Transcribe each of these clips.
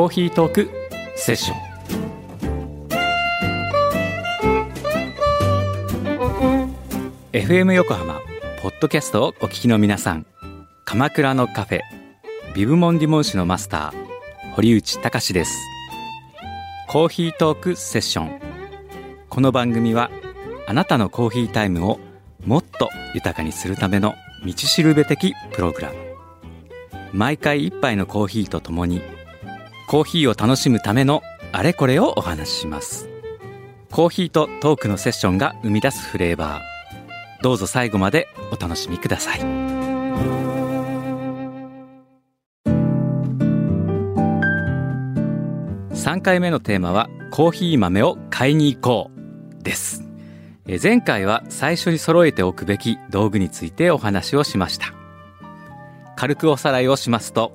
コーヒートークセッション」FM 横浜ポッドキャストをお聞きの皆さん。鎌倉のカフェビブモンディモン市のマスター堀内隆です。コーヒートークセッション。この番組はあなたのコーヒータイムをもっと豊かにするための道しるべ的プログラム。毎回一杯のコーヒーとともにコーヒーを楽しむためのあれこれをお話しします。コーヒーとトークのセッションが生み出すフレーバー。どうぞ最後までお楽しみください。3回目のテーマはコーヒー豆を買いに行こうです。前回は最初に揃えておくべき道具についてお話をしました。軽くおさらいをしますと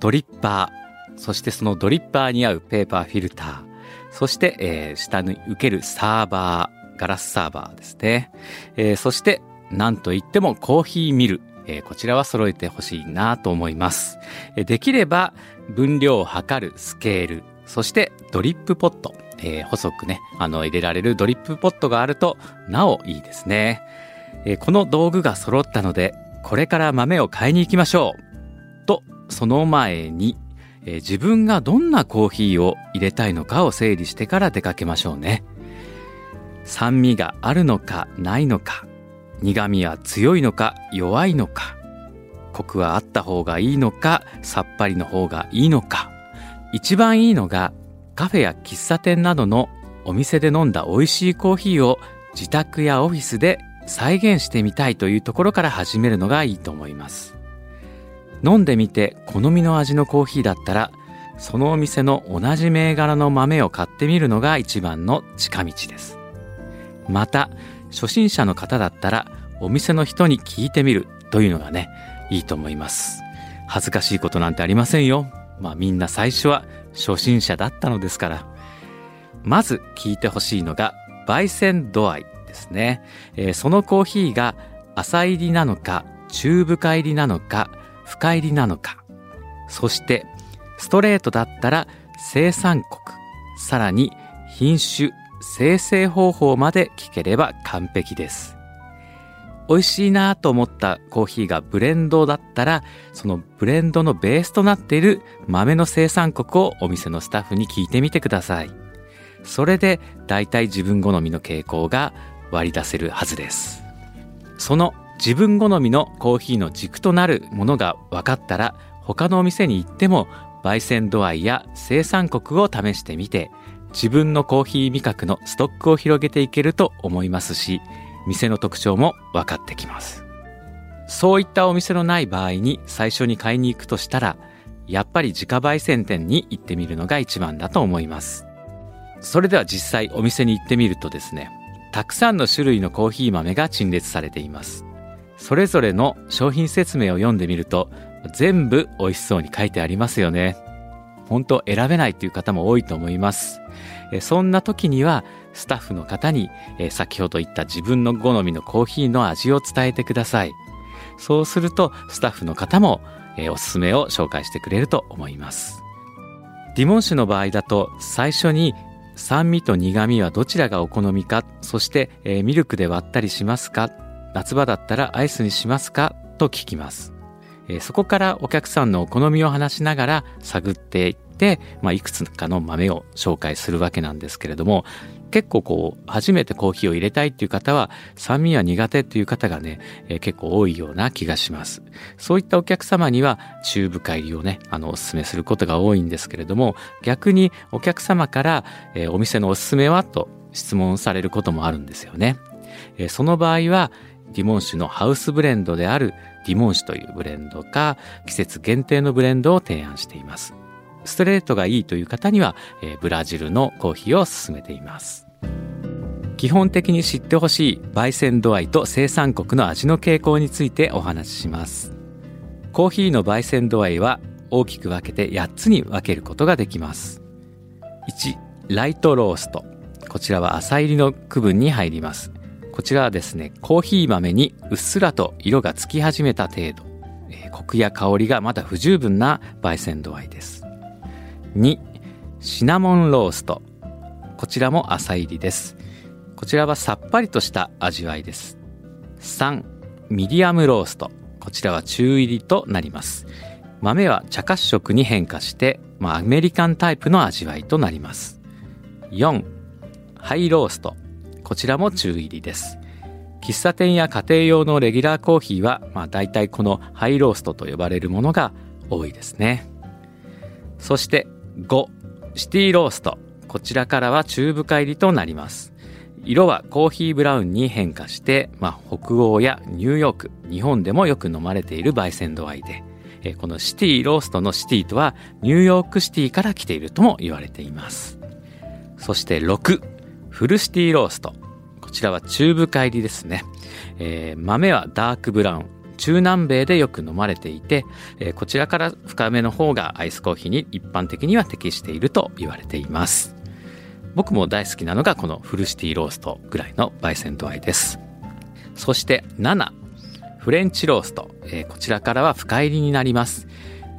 ドリッパー。そしてそのドリッパーに合うペーパーフィルター。そして、えー下に受けるサーバーガラスサーバーですね、えーそしてなんといってもコーヒーミル、えーこちらは揃えてほしいなと思います。えーできれば分量を測るスケール。そしてドリップポット、えー細くねあの入れられるドリップポットがあるとなおいいですね、えーこの道具が揃ったのでこれから豆を買いに行きましょう。とその前に、えー自分がどんなコーヒーを入れたいのかを整理してから出かけましょうね。酸味があるのかないのか苦味は強いのか弱いのかコクはあった方がいいのかさっぱりの方がいいのか。一番いいのがカフェや喫茶店などのお店で飲んだ美味しいコーヒーを自宅やオフィスで再現してみたいというところから始めるのがいいと思います。飲んでみて好みの味のコーヒーだったらそのお店の同じ銘柄の豆を買ってみるのが一番の近道です。また初心者の方だったらお店の人に聞いてみるというのがねいいと思います。恥ずかしいことなんてありませんよ。まあみんな最初は初心者だったのですから。まず聞いてほしいのが焙煎度合いですね、えーそのコーヒーが浅入りなのか中深入りなのか深入りなのか。そしてストレートだったら生産国。さらに品種生成方法まで聞ければ完璧です。美味しいなと思ったコーヒーがブレンドだったらそのブレンドのベースとなっている豆の生産国をお店のスタッフに聞いてみてください。それで大体自分好みの傾向が割り出せるはずです。その自分好みのコーヒーの軸となるものが分かったら他のお店に行っても焙煎度合いや生産国を試してみて自分のコーヒー味覚のストックを広げていけると思いますし店の特徴も分かってきます。そういったお店のない場合に最初に買いに行くとしたらやっぱり自家焙煎店に行ってみるのが一番だと思います。それでは実際お店に行ってみるとですねたくさんの種類のコーヒー豆が陳列されています。それぞれの商品説明を読んでみると全部美味しそうに書いてありますよね。本当選べないという方も多いと思います。そんな時にはスタッフの方に先ほど言った自分の好みのコーヒーの味を伝えてください。そうするとスタッフの方もおすすめを紹介してくれると思います。ディモン酒の場合だと最初に酸味と苦味はどちらがお好みかそして、ミルクで割ったりしますか？夏場だったらアイスにしますか？と聞きます、えーそこからお客さんのお好みを話しながら探っていって、まあ、いくつかの豆を紹介するわけなんですけれども結構こう初めてコーヒーを入れたいっていう方は酸味は苦手っていう方がね、えー結構多いような気がします。そういったお客様には中深入りをねあのお勧めすることが多いんですけれども逆にお客様から、えーお店のおすすめは？と質問されることもあるんですよね、えーその場合はディモン酒のハウスブレンドであるディモン酒というブレンドか季節限定のブレンドを提案しています。ストレートがいいという方には、えーブラジルのコーヒーを勧めています。基本的に知ってほしい焙煎度合いと生産国の味の傾向についてお話しします。コーヒーの焙煎度合いは大きく分けて8つに分けることができます。1ライトロースト。こちらは浅入りの区分に入ります。こちらはですねコーヒー豆にうっすらと色がつき始めた程度。えーコクや香りがまだ不十分な焙煎度合いです。2シナモンロースト。こちらも浅入りです。こちらはさっぱりとした味わいです。3ミディアムロースト。こちらは中入りとなります。豆は茶褐色に変化して、まあ、アメリカンタイプの味わいとなります。4ハイロースト。こちらも中入りです。喫茶店や家庭用のレギュラーコーヒーは、まあ、大体このハイローストと呼ばれるものが多いですね。そして5シティロースト。こちらからは中深入りとなります。色はコーヒーブラウンに変化して、まあ、北欧やニューヨーク日本でもよく飲まれている焙煎度合いで。えこのシティローストのシティとはニューヨークシティから来ているとも言われています。そして6フルシティロースト。こちらは中深入りですね、えー豆はダークブラウン。中南米でよく飲まれていて、えーこちらから深めの方がアイスコーヒーに一般的には適していると言われています。僕も大好きなのがこのフルシティローストぐらいの焙煎度合いです。そして7フレンチロースト、えーこちらからは深入りになります。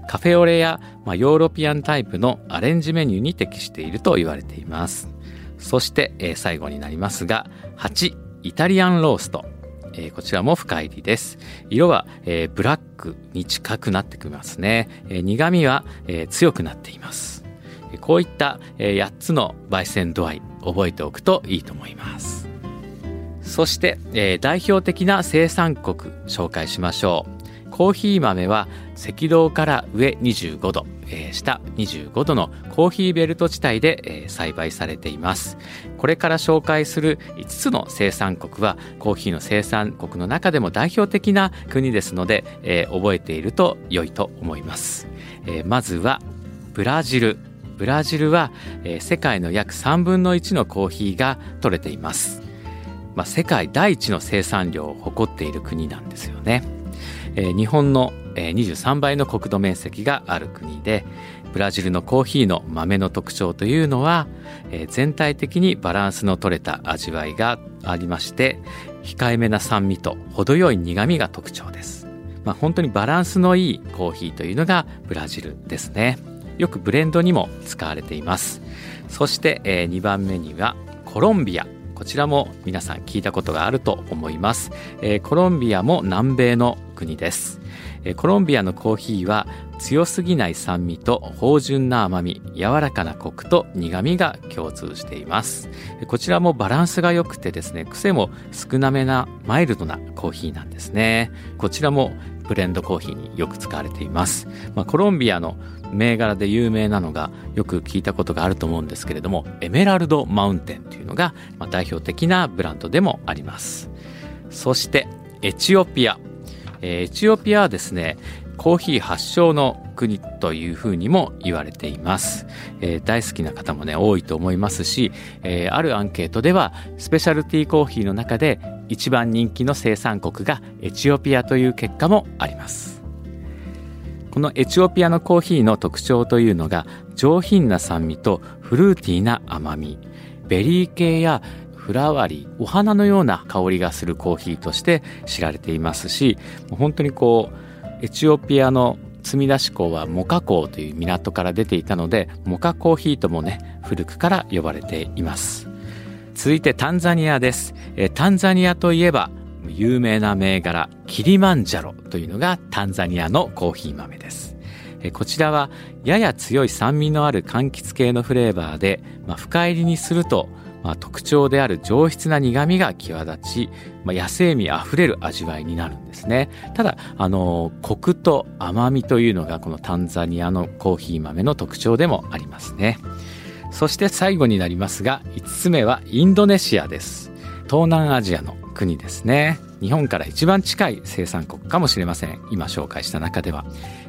カフェオレや、まあ、ヨーロピアンタイプのアレンジメニューに適していると言われています。そして、えー最後になりますが8イタリアンローストえーこちらも深入りです。色は、えーブラックに近くなってきますね。えー苦味は、えー強くなっています。えこういった、え8つの焙煎度合い覚えておくといいと思います。そして、えー代表的な生産国紹介しましょう。コーヒー豆は赤道から上25度、えー下25度のコーヒーベルト地帯で、えー栽培されています。これから紹介する5つの生産国はコーヒーの生産国の中でも代表的な国ですので、えー覚えていると良いと思います。えーまずはブラジル。ブラジルは、えー世界の約3分の1のコーヒーが取れています。まあ、世界第一の生産量を誇っている国なんですよね。え日本の、え23倍の国土面積がある国でブラジルのコーヒーの豆の特徴というのは、え全体的にバランスの取れた味わいがありまして控えめな酸味と程よい苦味が特徴です。まあ、本当にバランスのいいコーヒーというのがブラジルですね。よくブレンドにも使われています。そして、え2番目にはコロンビア。こちらも皆さん聞いたことがあると思います。えーコロンビアも南米の国です。えコロンビアのコーヒーは強すぎない酸味と芳醇な甘み、柔らかなコクと苦味が共通しています。こちらもバランスが良くてですね、癖も少なめなマイルドなコーヒーなんですね。こちらもブレンドコーヒーによく使われています。まあ、コロンビアの銘柄で有名なのがよく聞いたことがあると思うんですけれどもエメラルドマウンテンというのが、ま、代表的なブランドでもありますそしてエチオピア、えーエチオピアはですねコーヒー発祥の国というふうにも言われています、えー大好きな方もね多いと思いますし、えーあるアンケートではスペシャルティーコーヒーの中で一番人気の生産国がエチオピアという結果もあります。このエチオピアのコーヒーの特徴というのが上品な酸味とフルーティーな甘み。ベリー系やフラワリーお花のような香りがするコーヒーとして知られていますし本当にこうエチオピアの積み出し港はモカ港という港から出ていたのでモカコーヒーともね古くから呼ばれています。続いてタンザニアです。えタンザニアといえば有名な銘柄キリマンジャロというのがタンザニアのコーヒー豆です。えこちらはやや強い酸味のある柑橘系のフレーバーで、まあ、深入りにすると、まあ、特徴である上質な苦味が際立ち、まあ、野生味あふれる味わいになるんですね。ただあのコクと甘みというのがこのタンザニアのコーヒー豆の特徴でもありますね。そして最後になりますが5つ目はインドネシアです。東南アジアの国ですね。日本から一番近い生産国かもしれません。今紹介した中では。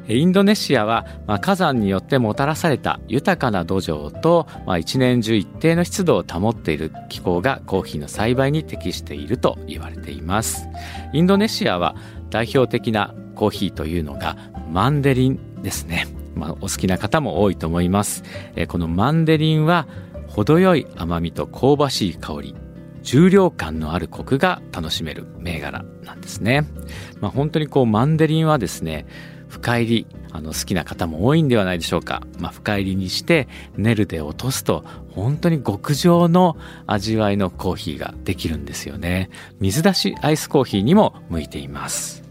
インドネシアは、ま、火山によってもたらされた豊かな土壌と、まあ、一年中一定の湿度を保っている気候がコーヒーの栽培に適していると言われています。インドネシアは代表的なコーヒーというのがマンデリンですね、まあ、お好きな方も多いと思います。このマンデリンは程よい甘みと香ばしい香り。重量感のあるコクが楽しめる銘柄なんですね、まあ、本当にこうマンデリンはですね深入りあの好きな方も多いんではないでしょうか、まあ、深入りにしてネルで落とすと本当に極上の味わいのコーヒーができるんですよね。水出しアイスコーヒーにも向いています。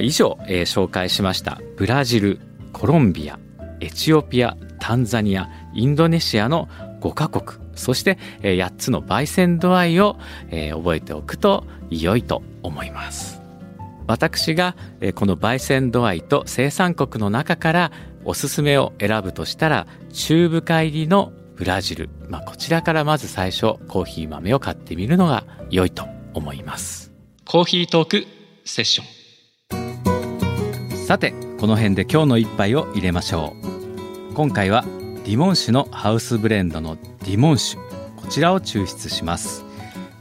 以上、えー、紹介しましたブラジルコロンビアエチオピアタンザニアインドネシアの5カ国そして、えー、8つの焙煎度合いを、えー、覚えておくと良いと思います。私がこの焙煎度合いと生産国の中からおすすめを選ぶとしたら中深入りのブラジル、まあ、こちらからまず最初コーヒー豆を買ってみるのが良いと思います。コーヒートークセッション。さてこの辺で今日の一杯を入れましょう。今回はディモン酒のハウスブレンドのディモン酒こちらを抽出します。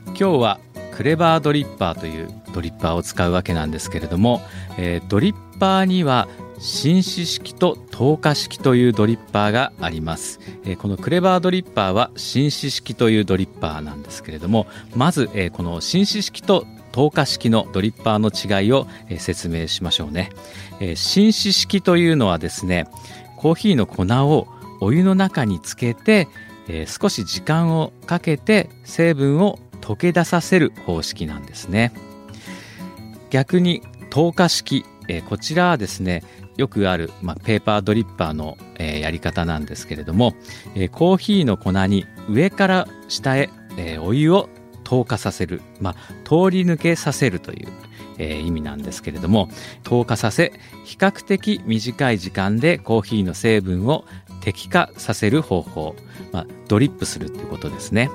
今日はクレバードリッパーというドリッパーを使うわけなんですけれども、えー、ドリッパーには紳士式と透過式というドリッパーがあります、えー、このクレバードリッパーは紳士式というドリッパーなんですけれどもまず、えー、この紳士式と透過式のドリッパーの違いを、え説明しましょうね、え紳士式というのはですねコーヒーの粉をお湯の中につけて、え少し時間をかけて成分を溶け出させる方式なんですね。逆に透過式、え、こちらはですねよくある、まあ、ペーパードリッパーの、えー、やり方なんですけれども、えー、コーヒーの粉に上から下へ、えお湯を透過させる、まあ、通り抜けさせるという、え意味なんですけれども透過させ比較的短い時間でコーヒーの成分を滴下させる方法、まあ、ドリップするっていうことですね。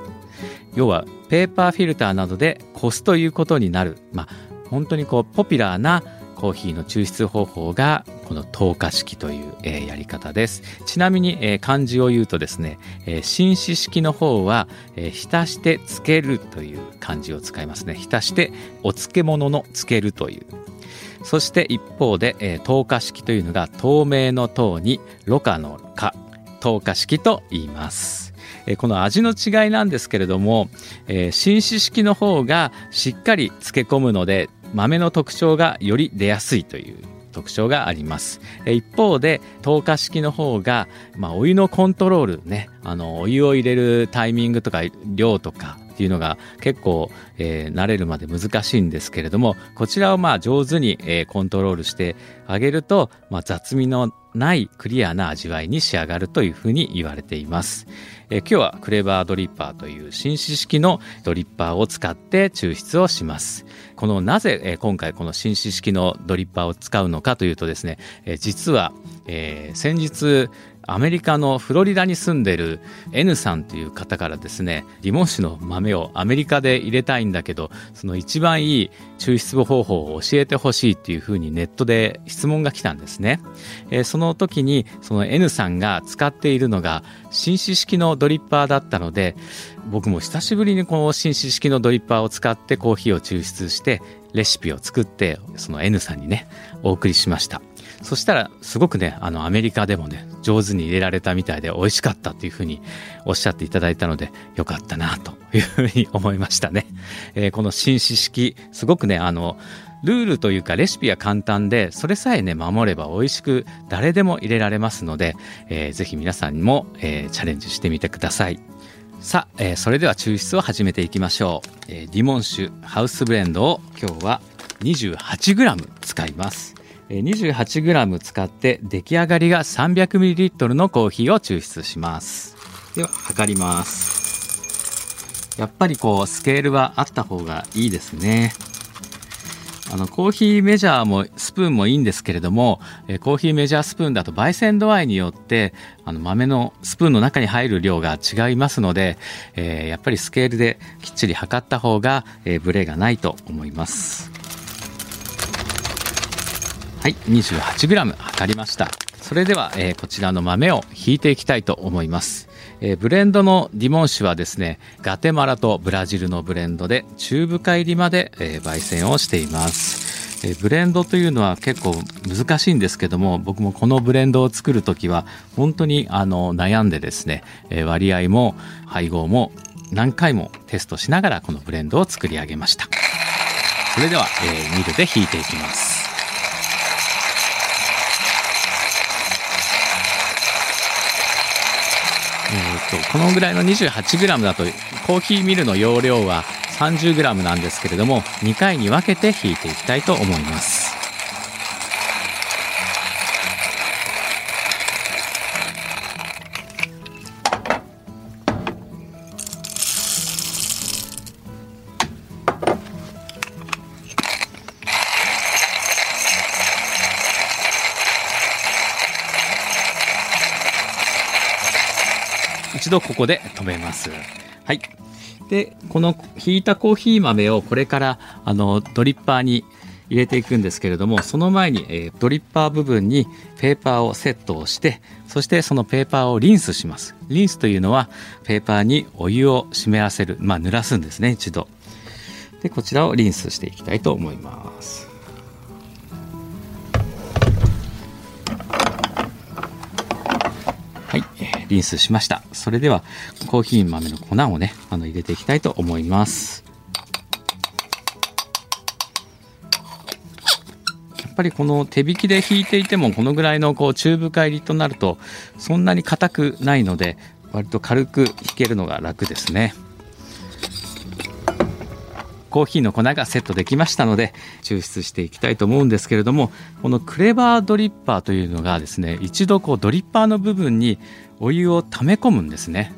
要はペーパーフィルターなどでこすということになる、まあ、本当にこうポピュラーなコーヒーの抽出方法がこの透過式という、えー、やり方です。ちなみに、えー、漢字を言うとですね、えー、紳士式の方は、えー、浸してつけるという漢字を使いますね。浸してお漬物のつけるという。そして一方で、えー、透過式というのが透明の透にろ過の過透過式と言います。えこの味の違いなんですけれども、えー、紳士式の方がしっかり漬け込むので豆の特徴がより出やすいという特徴があります一方で透過式の方が、まあ、お湯のコントロールねあのお湯を入れるタイミングとか量とかっていうのが結構、えー、慣れるまで難しいんですけれどもこちらをまあ上手に、えー、コントロールしてあげると、まあ、雑味のないクリアな味わいに仕上がるというふうに言われています。え今日はクレバードリッパーという紳士式のドリッパーを使って抽出をします。このなぜ、え今回この紳士式のドリッパーを使うのかというとですね、え実は、え、先日アメリカのフロリダに住んでる N さんという方からですねリモン酒の豆をアメリカで入れたいんだけどその一番いい抽出方法を教えてほしいっていうふうにネットで質問が来たんですね、えー、その時にその N さんが使っているのが紳士式のドリッパーだったので僕も久しぶりにこの紳士式のドリッパーを使ってコーヒーを抽出してレシピを作ってその N さんにねお送りしました。そしたらすごくねあのアメリカでもね上手に入れられたみたいで美味しかったっていうふうにおっしゃっていただいたのでよかったなというふうに思いましたね、えー、この紳士式すごくねあのルールというかレシピは簡単でそれさえね守れば美味しく誰でも入れられますので、えー、ぜひ皆さんにも、えー、チャレンジしてみてください。さあ、えー、それでは抽出を始めていきましょう、えー、ディモン酒ハウスブレンドを今日は 28g 使います。28g 使って出来上がりが 300ml のコーヒーを抽出します。では測ります。やっぱりこうスケールはあった方がいいですね。あのコーヒーメジャーもスプーンもいいんですけれども、えコーヒーメジャースプーンだと焙煎度合いによってあの豆のスプーンの中に入る量が違いますので、えーやっぱりスケールできっちり測った方が、えーブレがないと思います。はい 28g 測りました。それでは、えーこちらの豆をひいていきたいと思います。えーブレンドのディモン酒はですねガテマラとブラジルのブレンドで中深入りまで、えー焙煎をしています、えブレンドというのは結構難しいんですけども僕もこのブレンドを作る時は本当にあの悩んでですね、え割合も配合も何回もテストしながらこのブレンドを作り上げました。それでは、えーミルでひいていきますえーとこのぐらいの 28g だとコーヒーミルの容量は 30g なんですけれども2回に分けて引いていきたいと思います。一度ここで止めます。はい。で、このひいたコーヒー豆をこれからあのドリッパーに入れていくんですけれども、その前に、えードリッパー部分にペーパーをセットをして、そしてそのペーパーをリンスします。リンスというのはペーパーにお湯を湿らせる、まあ濡らすんですね、一度。で、こちらをリンスしていきたいと思います。リンスしました。それでは、コーヒー豆の粉をね、あの、入れていきたいと思います。やっぱりこの手引きで引いていても、このぐらいのこう中深入りとなると、そんなに硬くないので、割と軽く引けるのが楽ですね。コーヒーの粉がセットできましたので抽出していきたいと思うんですけれどもこのクレバードリッパーというのがですね一度こうドリッパーの部分にお湯を溜め込むんですね。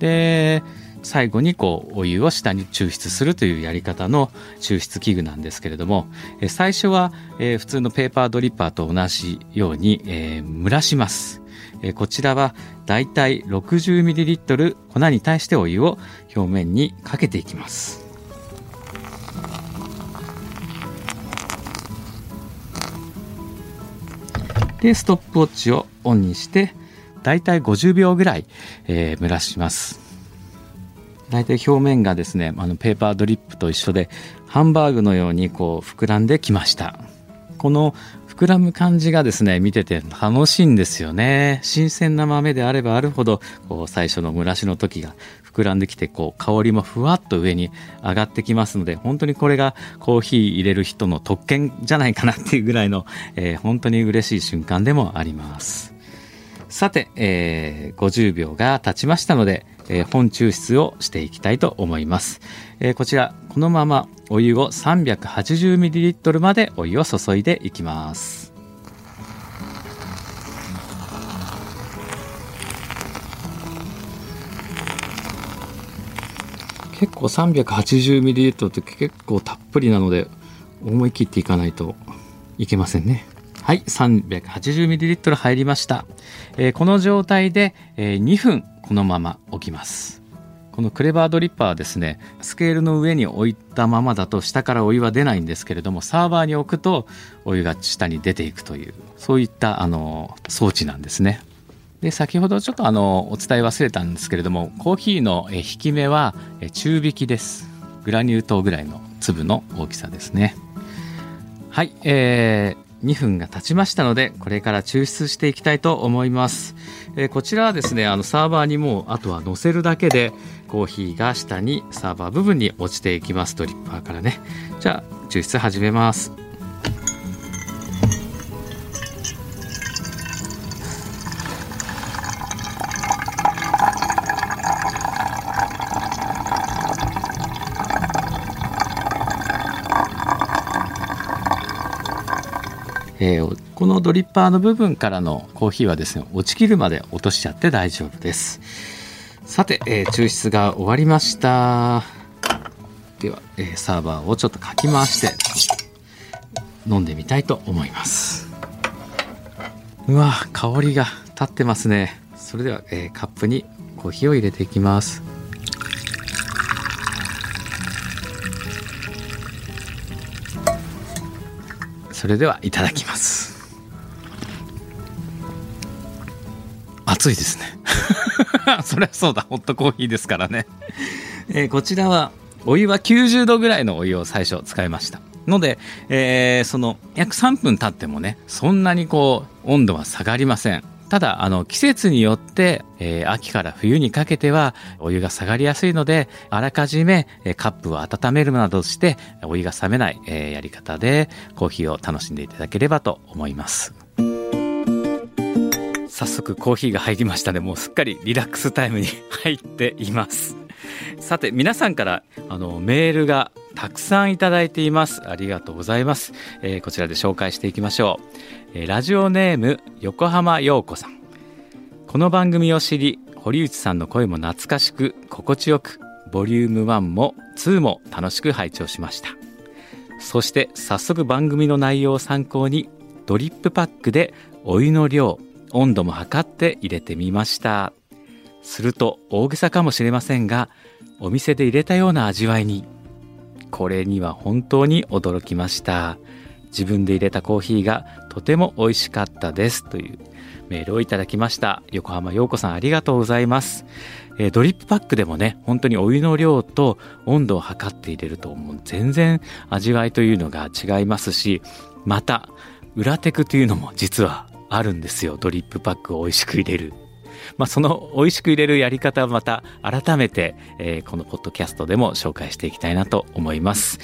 で最後にこうお湯を下に抽出するというやり方の抽出器具なんですけれども最初はえ普通のペーパードリッパーと同じようにえ蒸らします。こちらはだいたい 60ml 粉に対してお湯を表面にかけていきます。でストップウォッチをオンにしてだいたい50秒ぐらい、えー蒸らします。だいたい表面がですねあのペーパードリップと一緒でハンバーグのようにこう膨らんできました。この膨らむ感じがですね見てて楽しいんですよね。新鮮な豆であればあるほどこう最初の蒸らしの時が膨らんできてこう香りもふわっと上に上がってきますので本当にこれがコーヒー入れる人の特権じゃないかなっていうぐらいの、えー本当に嬉しい瞬間でもあります。さて、えー50秒が経ちましたので、えー本抽出をしていきたいと思います、えーこちらこのままお湯を 380ml までお湯を注いでいきます。結構 380ml って結構たっぷりなので思い切っていかないといけませんね。はい 380ml 入りました、えーこの状態で、えー2分このまま置きます。このクレバードリッパーはですねスケールの上に置いたままだと下からお湯は出ないんですけれどもサーバーに置くとお湯が下に出ていくというそういったあの装置なんですね。で先ほどちょっとあのお伝え忘れたんですけれどもコーヒーの引き目は中引きです。グラニュー糖ぐらいの粒の大きさですね。はい、えー2分が経ちましたのでこれから抽出していきたいと思います、えーこちらはですねあのサーバーにもうあとは乗せるだけでコーヒーが下にサーバー部分に落ちていきます。ドリッパーからね。じゃあ抽出始めます。えーこのドリッパーの部分からのコーヒーはですね落ちきるまで落としちゃって大丈夫です。さて、えー抽出が終わりました。では、えーサーバーをちょっとかき回して飲んでみたいと思います。うわ香りが立ってますね。それでは、えー、カップにコーヒーを入れていきます。それではいただきます。暑いですね。そりゃそうだホットコーヒーですからね、えー、こちらはお湯は90度ぐらいのお湯を最初使いましたので、えー、その約3分経ってもねそんなにこう温度は下がりません。ただあの季節によって、えー、秋から冬にかけてはお湯が下がりやすいのであらかじめカップを温めるなどしてお湯が冷めない、えー、やり方でコーヒーを楽しんでいただければと思います。早速コーヒーが入りましたね。もうすっかりリラックスタイムに入っています。さて皆さんからあのメールがたくさんいただいています。ありがとうございます、えー、こちらで紹介していきましょう、えー、ラジオネーム横浜陽子さん。この番組を知り堀内さんの声も懐かしく心地よくボリューム1も2も楽しく拝聴しました。そして早速番組の内容を参考にドリップパックでお湯の量温度も測って入れてみました。すると大げさかもしれませんがお店で入れたような味わいに。これには本当に驚きました。自分で入れたコーヒーがとても美味しかったです。というメールをいただきました。横浜陽子さんありがとうございます。えドリップパックでもね本当にお湯の量と温度を測って入れるともう全然味わいというのが違いますしまた裏テクというのも実はあるんですよ。ドリップパックを美味しく入れる。まあ、その美味しく入れるやり方はまた改めて、えー、このポッドキャストでも紹介していきたいなと思います。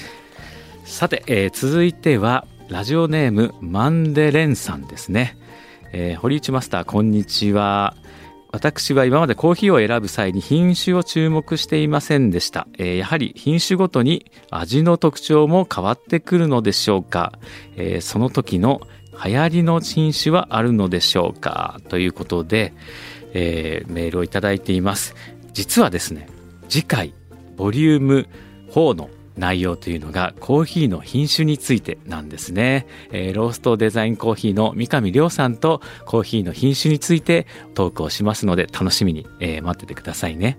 さて、えー、続いてはラジオネームマンデレンさんですね、えー、堀内マスターこんにちは。私は今までコーヒーを選ぶ際に品種を注目していませんでした。えー、やはり品種ごとに味の特徴も変わってくるのでしょうか、えー、その時の流行りの品種はあるのでしょうか。ということで、えー、メールをいただいています。実はですね次回ボリューム4の内容というのがコーヒーの品種についてなんですね、えー、ローストデザインコーヒーの三上亮さんとコーヒーの品種についてトークをしますので楽しみに、えー、待っててくださいね。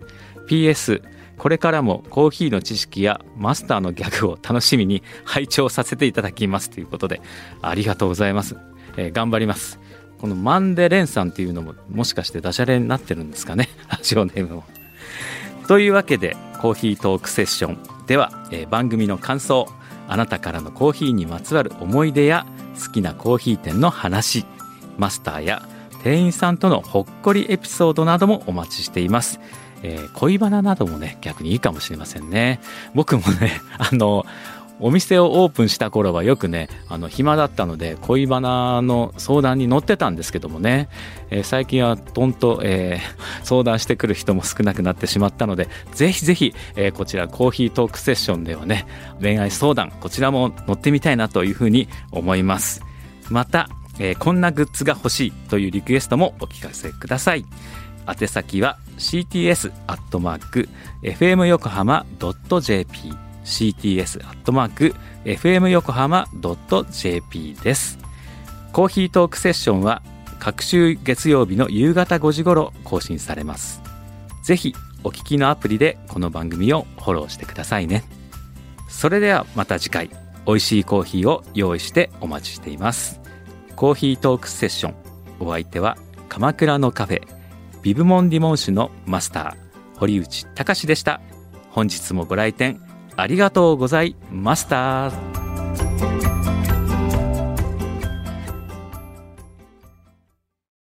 PS これからもコーヒーの知識やマスターのギャグを楽しみに拝聴させていただきますということでありがとうございます、えー、頑張ります。このマンデレンさんっていうのももしかしてダジャレになってるんですかね？ラジオネームも。というわけでコーヒートークセッションでは、えー、番組の感想あなたからのコーヒーにまつわる思い出や好きなコーヒー店の話マスターや店員さんとのほっこりエピソードなどもお待ちしています。えー、恋バナなどもね逆にいいかもしれませんね僕もねあのお店をオープンした頃はよくねあの暇だったので恋バナの相談に乗ってたんですけどもね、えー、最近はとんと、えー、相談してくる人も少なくなってしまったのでぜひぜひ、えー、こちらコーヒートークセッションではね恋愛相談こちらも乗ってみたいなというふうに思います。また、えー、こんなグッズが欲しいというリクエストもお聞かせください。宛先は cts.fmyokohama.jp cts.fm 横浜 .jp です。コーヒートークセッションは各週月曜日の夕方5時頃更新されます。ぜひお聞きのアプリでこの番組をフォローしてくださいね。それではまた次回、美味しいコーヒーを用意してお待ちしています。コーヒートークセッション。お相手は鎌倉のカフェ、ビブモンディモン酒のマスター、堀内隆でした。本日もご来店ありがとうございました。